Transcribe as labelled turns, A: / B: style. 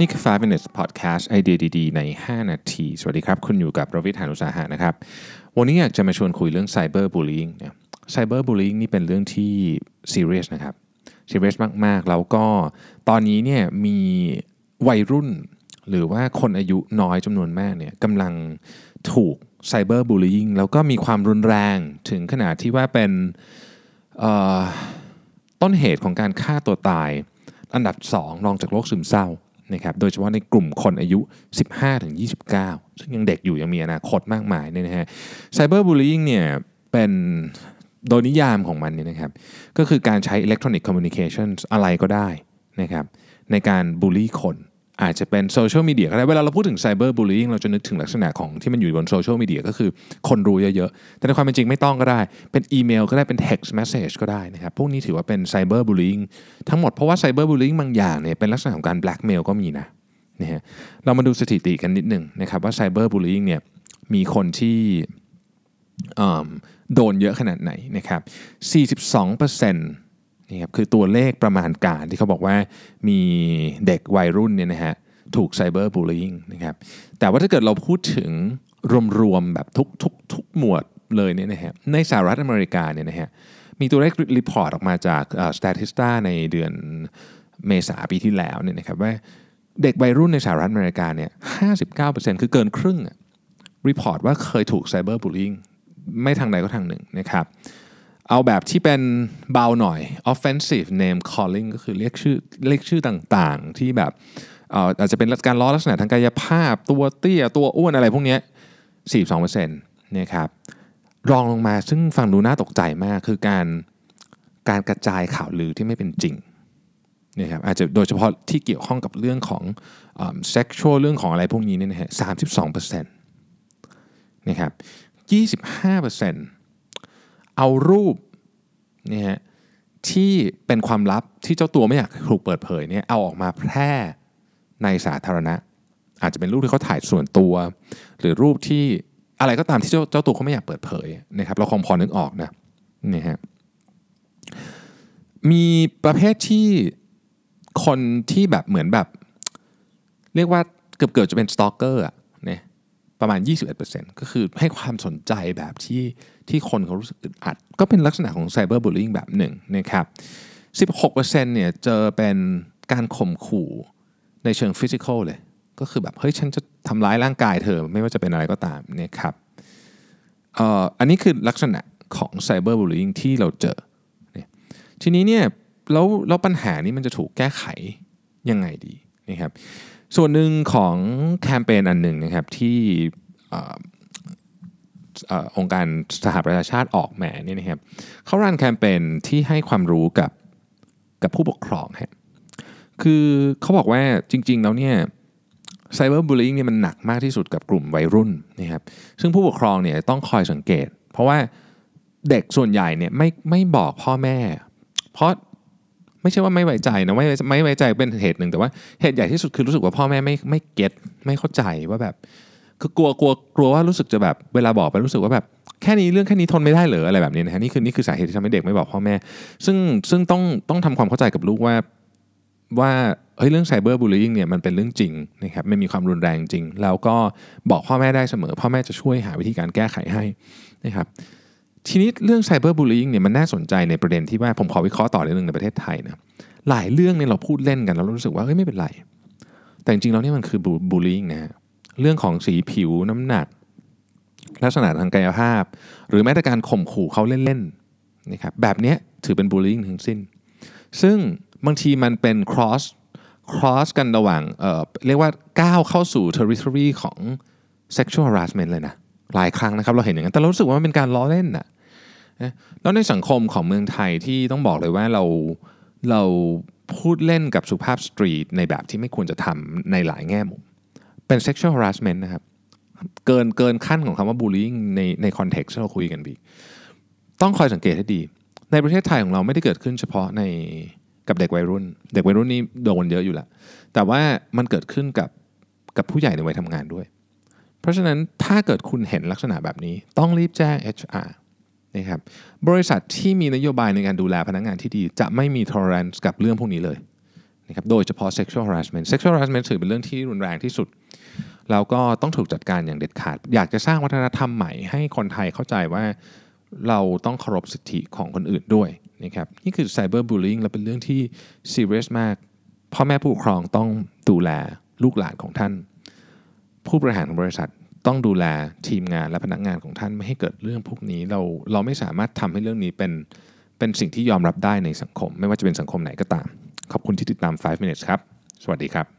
A: นี่คือ 5 minutes podcast ไอเดียดีๆ ใน 5 นาที สวัสดีครับ คุณอยู่กับรวิทยานุสาหะนะครับ วันนี้อยากจะมาชวนคุยเรื่องไซเบอร์บูล i ิ g เนี่ยไซเบอร์บูล i ิ g นี่เป็นเรื่องที่ซีเรียสนะครับซีเรียสมากๆ แล้วก็ตอนนี้เนี่ยมีวัยรุ่น หรือว่าคนอายุน้อยจำนวนมากเนี่ยกำลังถูกไซเบอร์บูล i ิ g แล้วก็มีความรุนแรงถึงขนาดที่ว่าเป็นต้นเหตุของการฆ่าตัวตาย อันดับ 2 รองจากโรคซึมเศร้า นะครับโดยเฉพาะในกลุ่มคนอายุ 15-29 ซึ่งยังเด็กอยู่ยังมีอนาคตมากมายเนี่ยนะฮะ cyberbullying เนี่ยเป็นโดยนิยามของมันเนี่ยนะครับก็คือการใช้ electronic communication อะไรก็ได้นะครับในการบูลลี่คน อาจจะเป็น social media ก็ได้เวลาเราพูดถึงไซเบอร์บูล i ิ g เราจะนึกถึงลักษณะของที่มันอยู่บน social media ก็คือคนรู้เยอะๆ แต่ในความเป็นจริงไม่ต้องก็ได้ เป็นอีเมลก็ได้เป็น text message ก็ได้นะครับ พวกนี้ถือว่าเป็นไซเบอร์บูล i ิ g ทั้งหมดเพราะว่าไซเบอร์บูล i ิ g บางอย่างเนี่ยเป็นลักษณะของการแบล็กเมลก็มีนะนะฮะเรามาดูสถิติกันนิดหนึ่งนะครับว่าไซเบอร์บูล i ิ g เนี่ยมีคนที่โดนเยอะขนาดไหนนะครับ42% นี่ครับคือตัวเลขประมาณการที่เขาบอกว่ามีเด็กวัยรุ่นเนี่ยนะฮะถูกไซเบอร์บูล i ิ g นะครับแต่ว่าถ้าเกิดเราพูดถึงรวมๆแบบทุกทุกทุกหมวดเลยเนี่ยนะฮะในสหรัฐอเมริกาเนี่ยนะฮะมีตัวเลข report ออกมาจากสถิติในเดือนเมษาปีที่แล้วเนี่ยนะครับว่าเด็กวัยรุ่นในสหรัฐอเมริกาเนี่ย59%คือเกินครึ่ง report ว่าเคยถูกไซเบอร์บูล i ิ g ไม่ทางใดก็ทางหนึ่งนะครับ เอาแบบที่เป็นเบาหน่อย offensive name calling ก็คือเรียกชื่อเรียกชื่อต่างๆ ที่แบบอาจจะเป็นการล้อลักษณะทางกายภาพ ตัวเตี้ย ตัวอ้วนอะไรพวกนี้42%นะครับรองลงมาซึ่งฟังดูน่าตกใจมากคือการการกระจายข่าวลือที่ไม่เป็นจริงนะครับอาจจะโดยเฉพาะที่เกี่ยวข้องกับเรื่องของเซ็กชวลเรื่องของอะไรพวกนี้เนี่ยนะฮะสามสิบสองเปอร์เซ็นต์นะครับ25%เอ เอารูปนี่ฮะที่เป็นความลับที่เจ้าตัวไม่อยากถูกเปิดเผยเนี่ยเอาออกมาแพร่ในสาธารณะ อาจจะเป็นรูปที่เขาถ่ายส่วนตัว หรือรูปที่อะไรก็ตามที่เจ้าเจ้าตัวเขาไม่อยากเปิดเผยนะครับเราคงพอนึกออกนะนี่ฮะมีประเภทที่คนที่แบบเหมือนแบบ เรียกว่าเกือบเกือบจะเป็นสตอกเกอร์อะ ประมาณ 21%ก็คือให้ความสนใจแบบที่ที่คนเขารู้สึกอึดอัด ก็เป็นลักษณะของไซเบอร์บูลลิงแบบหนึ่งนะครับ 16%เนี่ยเจอเป็นการข่มขู่ในเชิงฟิสิกอลเลย ก็คือแบบเฮ้ยฉันจะทำร้ายร่างกายเธอไม่ว่าจะเป็นอะไรก็ตามนะครับอออันนี้คือลักษณะของไซเบอร์บูลลิงที่เราเจอ ทีนี้เนี่ยแล้วแล้วปัญหานี้มันจะถูกแก้ไขยังไงดีนะครับ ส่วนหนึ่งของแคมเปญอันหนึ่งนะครับที่องค์การสหประชาชาติออกมาเนี่นะครับเขารันแคมเปญที่ให้ความรู้กับกับผู้ปกครองฮะคือเขาบอกว่าจริง ๆ แล้วเนี่ยไซเบอร์บูล i ิ g เนี่ยมันหนักมากที่สุดกับกลุ่มวัยรุ่นนะครับซึ่งผู้ปกครองเนี่ยต้องคอยสังเกต เพราะว่าเด็กส่วนใหญ่เนี่ยไม่ไม่บอกพ่อแม่ เพราะ ไม่ใช่ว่าไม่ไว้ใจนะไม่ไม่ไว้ใจเป็นเหตุหนึ่งแต่ว่าเหตุใหญ่ที่สุดคือรู้สึกว่าพ่อแม่ไม่ไม่เก็ตไม่เข้าใจว่าแบบ คือกลัวกลัวกลัวว่ารู้สึกจะแบบเวลาบอกไปรู้สึกว่าแบบแค่นี้เรื่องแค่นี้ทนไม่ได้เหรออะไรแบบนี้นะฮะนี่คือนี่คือสาเหตุที่ทำให้เด็กไม่บอกพ่อแม่ ซึ่งซึ่งต้องต้องทำความเข้าใจกับลูกว่าว่าเฮ้ยเรื่องไซเบอร์บูล i ิ g เนี่ยมันเป็นเรื่องจริงนะครับไม่มีความรุนแรงจริง แล้วก็บอกพ่อแม่ได้เสมอ พ่อแม่จะช่วยหาวิธีการแก้ไขให้นะครับ ทีนี้เรื่องไซเบอร์บูล i ิ g เนี่ยมันน่าสนใจในประเด็นที่ว่าผมขอวิเคราะห์ต่อเรื่องนึงในประเทศไทยนะหลายเรื่องเนี่ยเราพูดเล่นกันแล้วเรารู้สึกว่าเฮ้ยไม่เป็นไร แต่จริงๆแล้วนี่มันคือบูลลิงนะฮะเรื่องของสีผิวน้ำหนัก ลักษณะทางกายภาพ หรือแม้แต่การข่มขู่เขาเล่นๆนะครับแบบนี้ถือเป็นบูลลิงทั้งสิ้น ซึ่งบางทีมันเป็น cross cross กันระหว่างเเรียกว่าก้าวเข้าสู่ territory ของ sexual harassment เลยนะหลายครั้งนะครับเราเห็นอย่างนั้นแต่เรารู้สึกว่ามันเป็นการล้อเล่นนะ แล้วในสังคมของเมืองไทยที่ต้องบอกเลยว่าเราเราพูดเล่นกับสุภาพสตรีในแบบที่ไม่ควรจะทำในหลายแง่มุม เป็น sexual harassment นะครับ เกินเกินขั้นของคำว่า bullying ในในคอนเท็กซ์ที่เราคุยกันบีต้องคอยสังเกตให้ดี ในประเทศไทยของเราไม่ได้เกิดขึ้นเฉพาะในกับเด็กวัยรุ่น เด็กวัยรุ่นนี่โดนเยอะอยู่ล้วแต่ว่ามันเกิดขึ้นกับกับผู้ใหญ่ในวัยทำงานด้วย เพราะฉะนั้นถ้าเกิดคุณเห็นลักษณะแบบนี้ ต้องรีบแจ้ง HR นะครับบริษัทที่มีนโยบายในการดูแลพนักงงานที่ดี จะไม่มี tolerance กับเรื่องพวกนี้เลยนะครับโดยเฉพาะ sexual harassment sexual harassment ถือเป็นเรื่องที่รุนแรงที่สุด แล้วก็ต้องถูกจัดการอย่างเด็ดขาด อยากจะสร้างวัฒนธรรมใหม่ให้คนไทยเข้าใจว่าเราต้องเคารพสิทธิของคนอื่นด้วยนะครับนี่คือ cyber bullying และเป็นเรื่องที่ serious มากพ่อแม่ผู้ปกครองต้องดูแลลูกหลานของท่าน ผู้บริหารของบริษัท ต้องดูแลทีมงานและพนักงานของท่านไม่ให้เกิดเรื่องพวกนี้เราเราไม่สามารถทำให้เรื่องนี้เป็นเป็นสิ่งที่ยอมรับได้ในสังคม ไม่ว่าจะเป็นสังคมไหนก็ตาม ขอบคุณที่ติดตาม 5 minutes ครับ สวัสดีครับ